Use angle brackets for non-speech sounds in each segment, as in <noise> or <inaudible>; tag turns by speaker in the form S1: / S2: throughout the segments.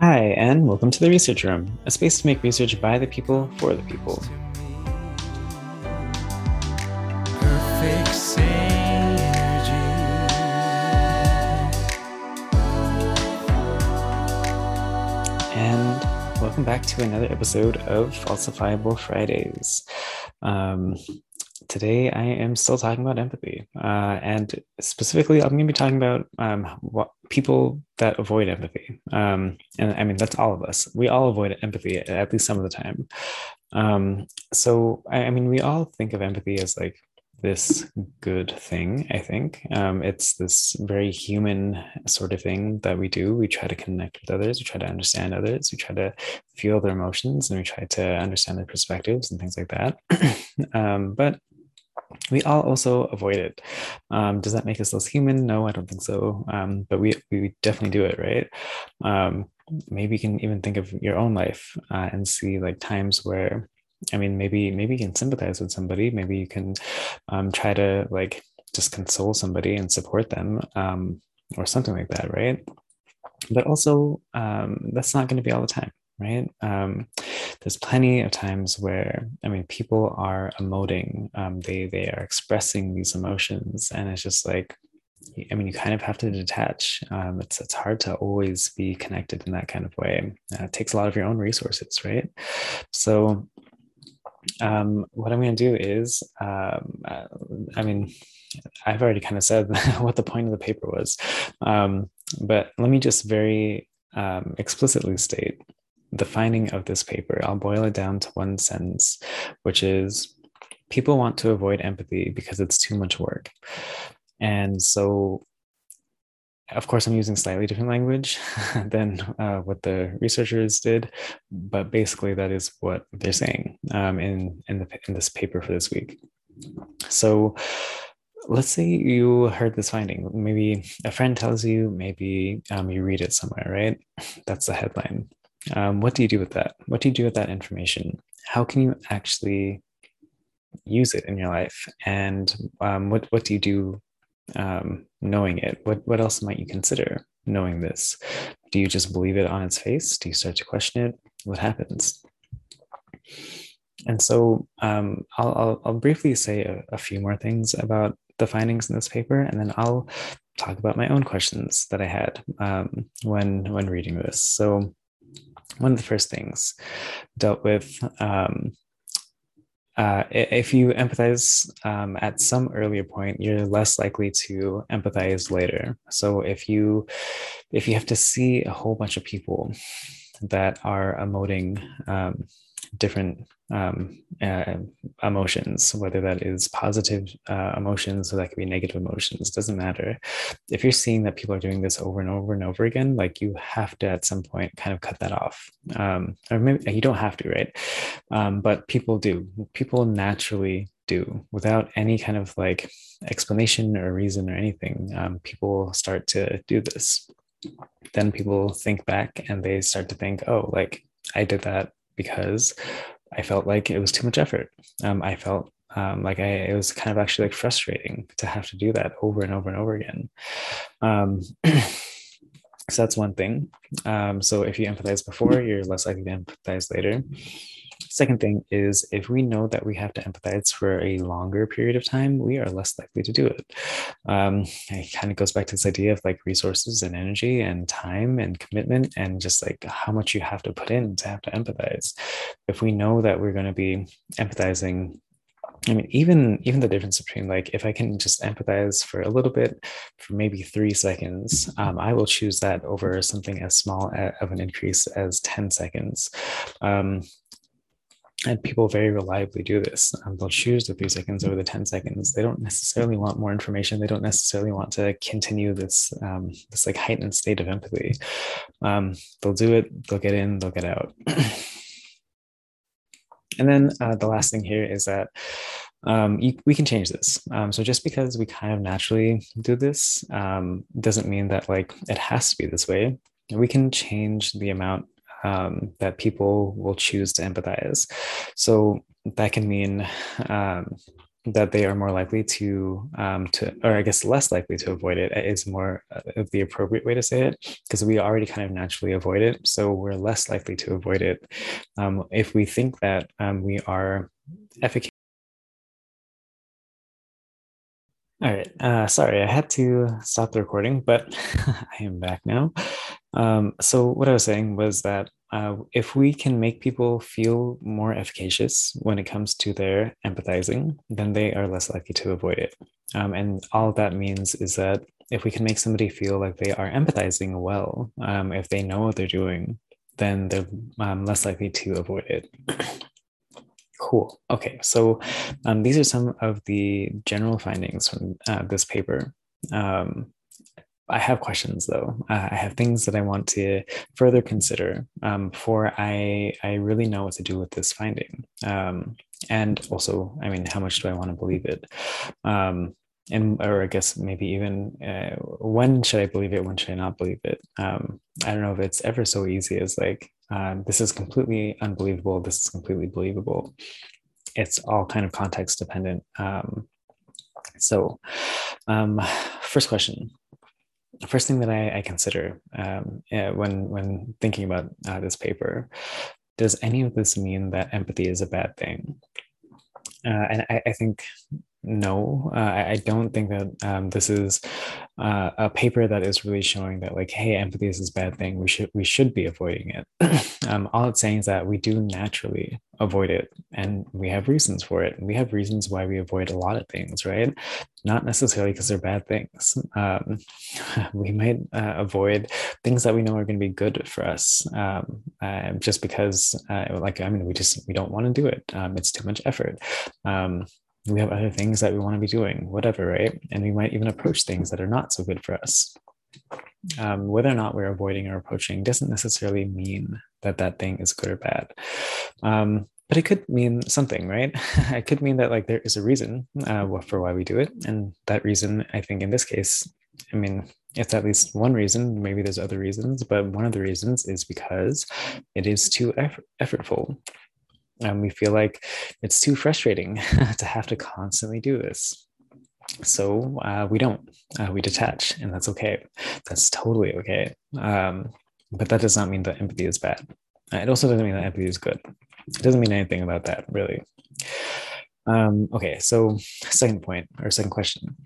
S1: Hi, and welcome to the Research Room, a space to make research by the people for the people. And welcome back to another episode of Falsifiable Fridays. Um, today, I am still talking about empathy, uh, and specifically, I'm going to be talking about um, what people that avoid empathy. Um, and I mean, that's all of us. We all avoid empathy at least some of the time. Um, so, I, I mean, we all think of empathy as like this good thing i think um, it's this very human sort of thing that we do we try to connect with others we try to understand others we try to feel their emotions and we try to understand their perspectives and things like that <clears throat> um, but we all also avoid it. Um, does that make us less human? No i don't think so. Um, but we, we definitely do it right? Um, maybe you can even think of your own life uh, and see like times where I mean, maybe maybe you can sympathize with somebody. Maybe you can um, try to like just console somebody and support them, um, or something like that, right? But also, um, that's not going to be all the time, right? Um, there's plenty of times where I mean, people are emoting. Um, they they are expressing these emotions, and it's just like I mean, you kind of have to detach. Um, it's it's hard to always be connected in that kind of way. Uh, it takes a lot of your own resources, right? So um, what I'm going to do is, um, uh, I mean, I've already kind of said <laughs> what the point of the paper was, um, but let me just very explicitly state the finding of this paper. I'll boil it down to one sentence, which is people want to avoid empathy because it's too much work. And so of course, I'm using slightly different language <laughs> than uh, what the researchers did, but basically that is what they're saying um, in in, the, in this paper for this week. So, let's say you heard this finding. Maybe a friend tells you. Maybe um, you read it somewhere. Right? That's the headline. Um, what do you do with that? What do you do with that information? How can you actually use it in your life? And um, what what do you do um, knowing it? What what else might you consider knowing this? Do you just believe it on its face? Do you start to question it? What happens? And so um, I'll, I'll, I'll briefly say a, a few more things about the findings in this paper, and then I'll talk about my own questions that I had um, when when reading this. So one of the first things dealt with um, uh, if you empathize um, at some earlier point you're less likely to empathize later. So if you if you have to see a whole bunch of people that are emoting um, different um, uh, emotions, whether that is positive uh, emotions or that could be negative emotions, doesn't matter. If you're seeing that people are doing this over and over and over again, like you have to at some point kind of cut that off. Um, or maybe you don't have to, right? Um, but people do. People naturally do without any kind of like explanation or reason or anything. Um, people start to do this. Then people think back and they start to think, oh, like I did that because I felt like it was too much effort. Um, I felt um, like I, it was kind of actually like frustrating to have to do that over and over and over again. Um, <clears throat> so that's one thing. Um, so if you empathize before, you're less likely to empathize later. Second thing is if we know that we have to empathize for a longer period of time, we are less likely to do it. Um, it kind of goes back to this idea of like resources and energy and time and commitment and just like how much you have to put in to have to empathize. If we know that we're going to be empathizing I mean, even even the difference between like if I can just empathize for a little bit, for maybe three seconds, um, I will choose that over something as small of an increase as ten seconds. Um, and people very reliably do this. Um, they'll choose the three seconds over the 10 seconds. They don't necessarily want more information. They don't necessarily want to continue this, um, this like heightened state of empathy. Um, they'll do it, they'll get in, they'll get out. <clears throat> and then uh, the last thing here is that um, you, we can change this. Um, so just because we kind of naturally do this um, doesn't mean that like it has to be this way. We can change the amount um, that people will choose to empathize. So that can mean um, that they are more likely to um, to or i guess less likely to avoid it is more of the appropriate way to say it because we already kind of naturally avoid it so we're less likely to avoid it um, if we think that um, we are efficacious all right uh, sorry i had to stop the recording but <laughs> i am back now um, so what i was saying was that uh, if we can make people feel more efficacious when it comes to their empathizing, then they are less likely to avoid it. Um, and all that means is that if we can make somebody feel like they are empathizing well, um, if they know what they're doing, then they're um, less likely to avoid it. cool. Okay, so um, these are some of the general findings from uh, this paper. Um, I have questions though. Uh, I have things that I want to further consider um, before I I really know what to do with this finding. Um, and also, I mean, how much do I want to believe it? Um, and or I guess maybe even uh, when should I believe it? When should I not believe it? Um, I don't know if it's ever so easy as like um, this is completely unbelievable. This is completely believable. It's all kind of context dependent. Um, so, first question first thing that I, I consider um, when when thinking about uh, this paper, does any of this mean that empathy is a bad thing? Uh, and I, I, think no, uh, I, don't think that um, this is uh, a paper that is really showing that like, hey, empathy is this bad thing. We should we should be avoiding it. <clears throat> um, all it's saying is that we do naturally avoid it, and we have reasons for it. We have reasons why we avoid a lot of things, right? Not necessarily because they're bad things. Um, <laughs> we might uh, avoid things that we know are going to be good for us, um, uh, just because, uh, like, I mean, we just we don't want to do it. Um, it's too much effort um, we have other things that we want to be doing, whatever, right? And we might even approach things that are not so good for us. Um, whether or not we're avoiding or approaching doesn't necessarily mean that that thing is good or bad. Um, but it could mean something, right? <laughs> it could mean that like there is a reason uh, for why we do it, and that reason, I think, in this case, I mean, it's at least one reason. Maybe there's other reasons, but one of the reasons is because it is too effort- effortful and we feel like it's too frustrating <laughs> to have to constantly do this. So uh, we don't uh, we detach and that's okay. That's totally okay. Um, but that does not mean that empathy is bad. Uh, it also doesn't mean that empathy is good. It doesn't mean anything about that really. Um, okay so second point or second question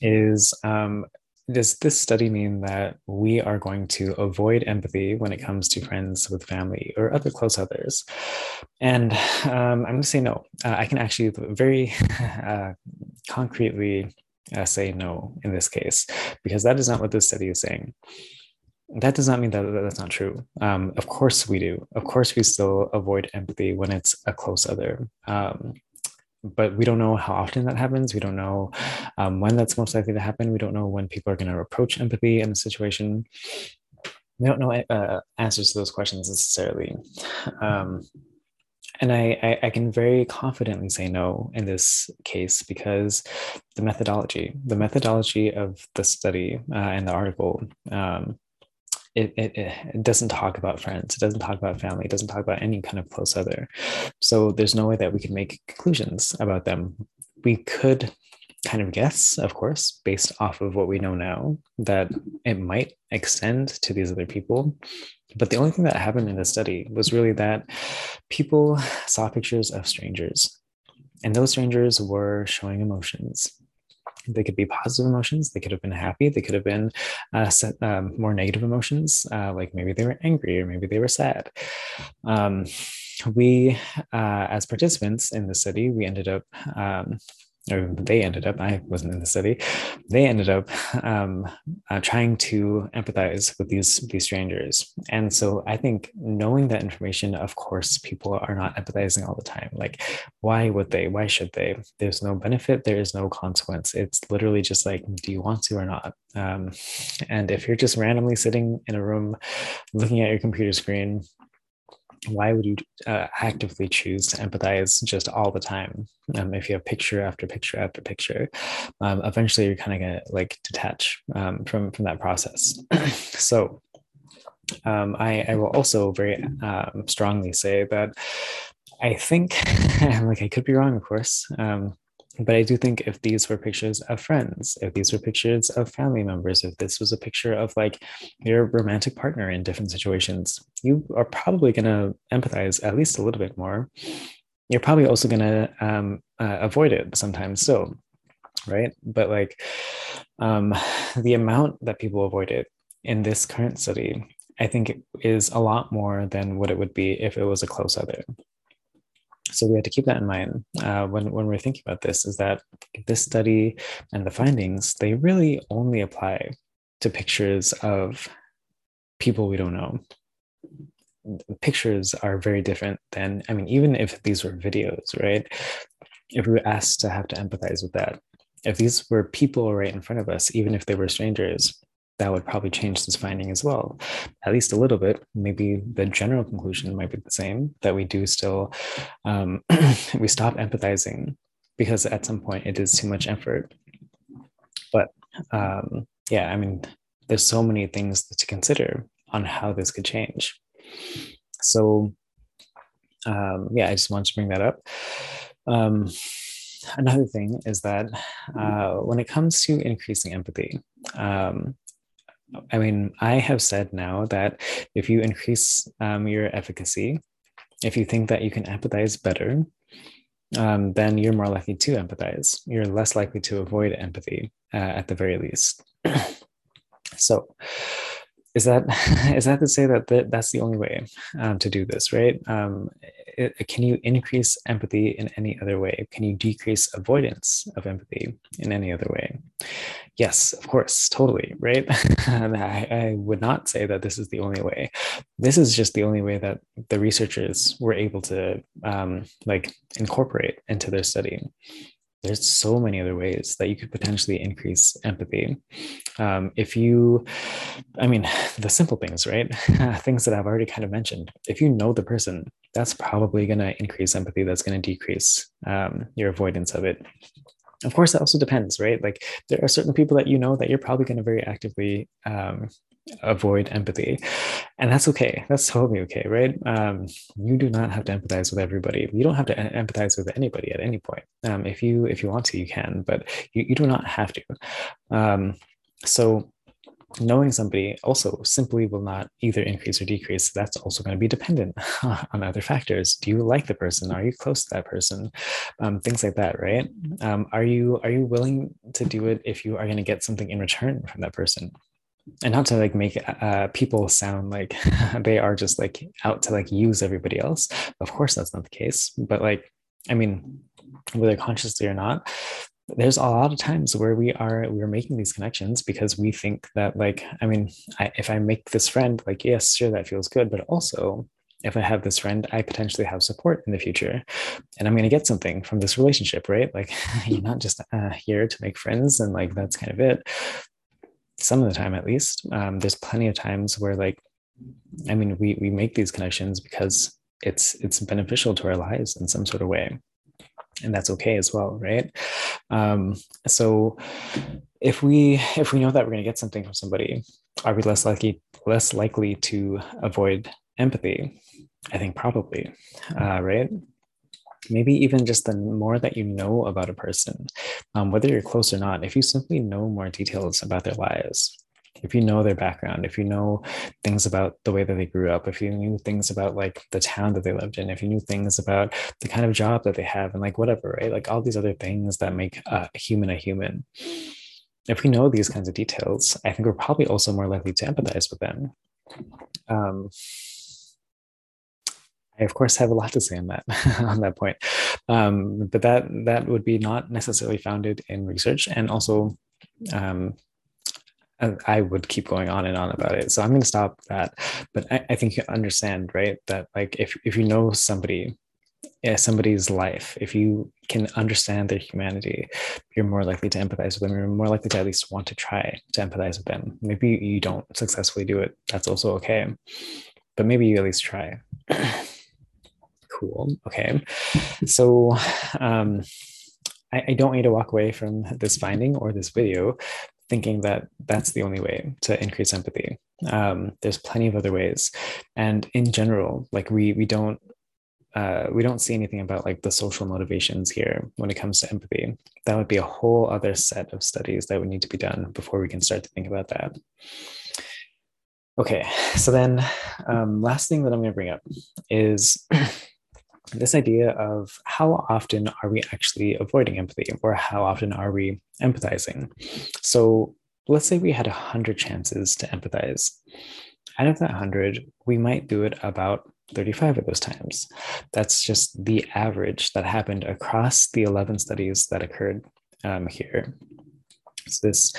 S1: is um, does this study mean that we are going to avoid empathy when it comes to friends with family or other close others? And um, I'm going to say no. Uh, I can actually very <laughs> uh, concretely uh, say no in this case, because that is not what this study is saying. That does not mean that, that that's not true. Um, of course, we do. Of course, we still avoid empathy when it's a close other. Um, but we don't know how often that happens. We don't know um, when that's most likely to happen. We don't know when people are going to approach empathy in a situation. We don't know uh, answers to those questions necessarily. Um, and I, I, I, can very confidently say no in this case because the methodology, the methodology of the study uh, and the article um, it, it, it doesn't talk about friends. It doesn't talk about family. It doesn't talk about any kind of close other. So there's no way that we can make conclusions about them. We could kind of guess of course based off of what we know now that it might extend to these other people. But the only thing that happened in the study was really that people saw pictures of strangers and those strangers were showing emotions they could be positive emotions. They could have been happy. They could have been uh, set, um, more negative emotions, uh, like maybe they were angry or maybe they were sad. Um, we, uh, as participants in the study, we ended up um, or they ended up, I wasn't in the study, they ended up um, uh, trying to empathize with these, these strangers. And so I think knowing that information, of course, people are not empathizing all the time. Like, why would they? Why should they? There's no benefit, there is no consequence. It's literally just like, do you want to or not? Um, and if you're just randomly sitting in a room looking at your computer screen, why would you uh, actively choose to empathize just all the time? Um, if you have picture after picture after picture um, eventually you're kind of gonna like detach um, from from that process. <clears throat> So um, I, I will also very um, strongly say that I think, <laughs> like I could be wrong, of course, um, but I do think if these were pictures of friends, if these were pictures of family members, if this was a picture of like your romantic partner in different situations, you are probably going to empathize at least a little bit more. You're probably also going to um, uh, avoid it sometimes. So, right. But like um, the amount that people avoid it in this current study, I think is a lot more than what it would be if it was a close other so we had to keep that in mind uh, when, when we're thinking about this is that this study and the findings they really only apply to pictures of people we don't know. Pictures are very different than i mean even if these were videos right? If we were asked to have to empathize with that if these were people right in front of us even if they were strangers that would probably change this finding as well, at least a little bit. Maybe the general conclusion might be the same that we do still, um, <clears throat> we stop empathizing because at some point it is too much effort. But um, yeah, I mean, there's so many things to consider on how this could change. So um, yeah, I just wanted to bring that up. Um, another thing is that uh, when it comes to increasing empathy, um, I mean, I have said now that if you increase um, your efficacy, if you think that you can empathize better, um, then you're more likely to empathize. You're less likely to avoid empathy uh, at the very least. <clears throat> so, is that <laughs> is that to say that th- that's the only way um, to do this, right? It, can you increase empathy in any other way? Can you decrease avoidance of empathy in any other way? Yes, of course, totally, right? <laughs> I, I would not say that this is the only way. This is just the only way that the researchers were able to um, like incorporate into their study there's so many other ways that you could potentially increase empathy. Um, if you i mean <sighs> the simple things right? <laughs> Things that i've already kind of mentioned. If you know the person that's probably going to increase empathy that's going to decrease um, your avoidance of it. Of course it also depends right? Like there are certain people that you know that you're probably going to very actively um, avoid empathy. And that's okay. That's totally okay right? Um, you do not have to empathize with everybody. You don't have to empathize with anybody at any point. Um, if you if you want to you can but you, you do not have to. Um, so knowing somebody also simply will not either increase or decrease. That's also going to be dependent <laughs> on other factors. Do you like the person? Are you close to that person? Um, things like that right? Um, are you are you willing to do it if you are going to get something in return from that person and not to like make uh, people sound like <laughs> they are just like out to like use everybody else. Of course that's not the case but like i mean whether consciously or not there's a lot of times where we are we're making these connections because we think that like i mean I, if i make this friend like yes sure that feels good but also if i have this friend i potentially have support in the future. And i'm going to get something from this relationship right? Like <laughs> you're not just uh, here to make friends and like that's kind of it some of the time at least um, there's plenty of times where like i mean we we make these connections because it's it's beneficial to our lives in some sort of way. And that's okay as well right? Um, so if we if we know that we're going to get something from somebody are we less likely less likely to avoid empathy? I think probably uh, right maybe even just the more that you know about a person, um, whether you're close or not, if you simply know more details about their lives, if you know their background, if you know things about the way that they grew up, if you knew things about like the town that they lived in, if you knew things about the kind of job that they have and like whatever, right? Like all these other things that make a human a human. If we know these kinds of details, I think we're probably also more likely to empathize with them. Um, I of course have a lot to say on that <laughs> on that point, um, but that that would be not necessarily founded in research, and also um, I would keep going on and on about it. So I'm going to stop that. But I, I, think you understand, right? That like if if you know somebody, yeah, somebody's life, if you can understand their humanity, you're more likely to empathize with them. You're more likely to at least want to try to empathize with them. Maybe you don't successfully do it. That's also okay. But maybe you at least try. <clears throat> cool. Okay. So um, I, I don't need to walk away from this finding or this video thinking that that's the only way to increase empathy. Um, there's plenty of other ways. And in general, like we we don't uh, we don't see anything about like the social motivations here when it comes to empathy. That would be a whole other set of studies that would need to be done before we can start to think about that. Okay, so then um, last thing that I'm going to bring up is <clears throat> this idea of how often are we actually avoiding empathy or how often are we empathizing? So let's say we had 100 chances to empathize. Out of that 100, we might do it about 35 of those times. That's just the average that happened across the 11 studies that occurred um, here. So this,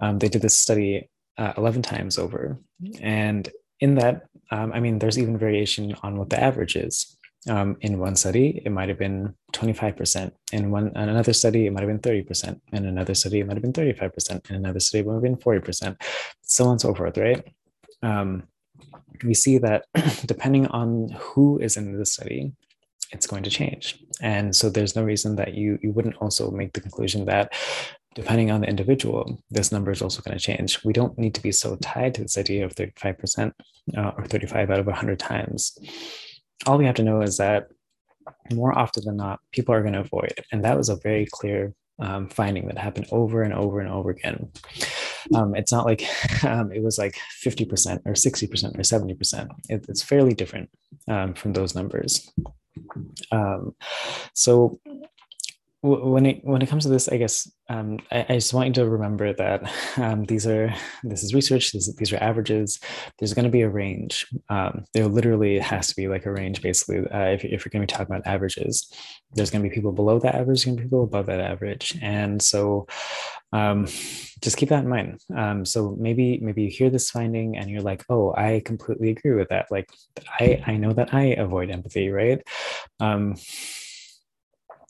S1: um, they did this study uh, 11 times over. And in that, um, I mean, there's even variation on what the average is. Um, in one study, it might have been 25%. In one another study, it might have been 30%. In another study, it might have been 35%. In another study, it might have been 40%, so on and so forth, right? Um, we see that <clears throat> depending on who is in the study, it's going to change. And so there's no reason that you you wouldn't also make the conclusion that depending on the individual, this number is also going to change. We don't need to be so tied to this idea of 35% uh, or 35 out of 100 times. All we have to know is that more often than not, people are going to avoid. It. And that was a very clear um, finding that happened over and over and over again. Um, it's not like <laughs> um, it was like 50% or 60% or 70%. It, it's fairly different um, from those numbers. Um, so when it when it comes to this, I guess um, I, I, just want you to remember that um, these are this is research. This, these are averages. There's going to be a range. Um, there literally has to be like a range, basically. Uh, if, if you're going to be talking about averages, there's going to be people below that average, going to be people above that average, and so um, just keep that in mind. Um, so maybe maybe you hear this finding and you're like, oh, I completely agree with that. Like I I know that I avoid empathy, right?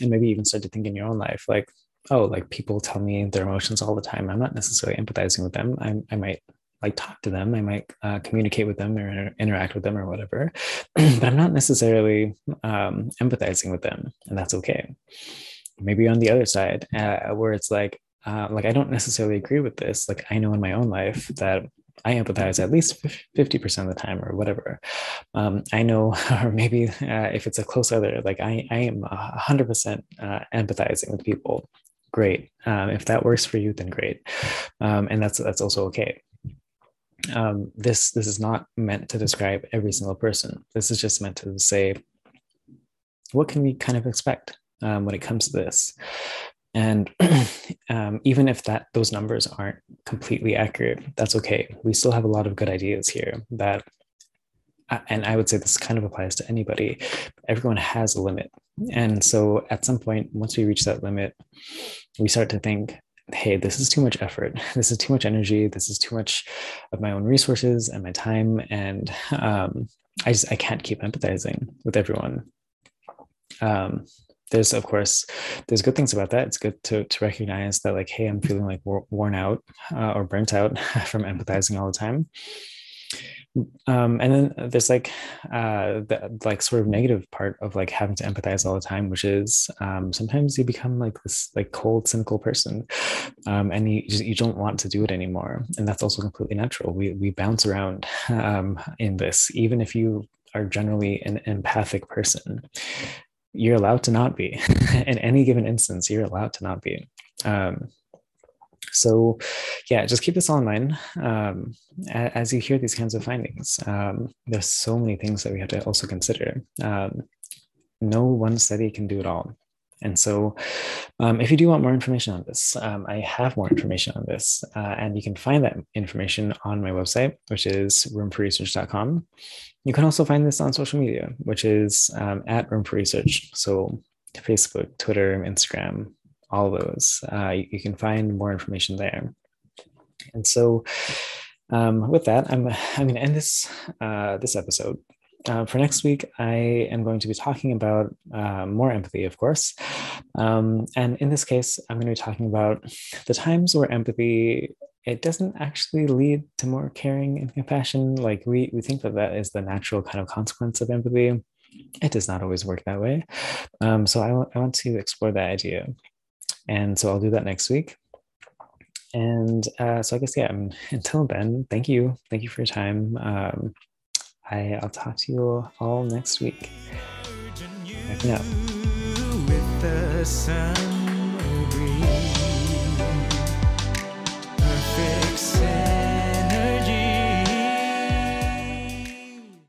S1: And maybe even start to think in your own life like oh like people tell me their emotions all the time. I'm not necessarily empathizing with them. I, I might like talk to them. I might uh, communicate with them or inter- interact with them or whatever <clears throat> but i'm not necessarily um, empathizing with them and that's okay. Maybe on the other side uh, where it's like uh, like i don't necessarily agree with this. Like i know in my own life that I empathize at least 50% of the time or whatever. Um, I know, <laughs> or maybe uh, if it's a close other, like I, I am 100% uh, empathizing with people. Great. Um, if that works for you, then great. Um, and that's, that's also okay. Um, this, this is not meant to describe every single person. This is just meant to say, what can we kind of expect um, when it comes to this? And <clears throat> um, even if that those numbers aren't completely accurate, that's okay. We still have a lot of good ideas here that, uh, and I would say this kind of applies to anybody. Everyone has a limit. And so at some point, once we reach that limit, we start to think, hey, this is too much effort. <laughs> This is too much energy. This is too much of my own resources and my time. And um, I just, I can't keep empathizing with everyone. Um, there's of course there's good things about that. It's good to, to recognize that like hey i'm feeling like worn out uh, or burnt out <laughs> from empathizing all the time. Um, and then there's like uh, the like sort of negative part of like having to empathize all the time which is um, sometimes you become like this like cold cynical person um, and you just you don't want to do it anymore. And that's also completely natural. We we bounce around <laughs> um, in this even if you are generally an empathic person you're allowed to not be. <laughs> In any given instance you're allowed to not be. Um, so yeah just keep this all in mind um, as you hear these kinds of findings. Um, there's so many things that we have to also consider. Um, no one study can do it all and so, um, if you do want more information on this, um, I have more information on this, uh, and you can find that information on my website, which is roomforresearch.com. You can also find this on social media, which is um, at Room for Research. So, Facebook, Twitter, Instagram, all those. Uh, you, you, can find more information there. And so, um, with that, I'm I'm going to end this uh, this episode uh, for next week, I am going to be talking about uh, more empathy, of course. Um, and in this case, I'm going to be talking about the times where empathy it doesn't actually lead to more caring and compassion. Like we we think that that is the natural kind of consequence of empathy. It does not always work that way. Um, so I, w- I want to explore that idea, and so I'll do that next week. And uh, so I guess yeah. <laughs> Until then, thank you, thank you for your time. Um, I, I'll talk to you all next week. Backing up.
S2: With the sun perfect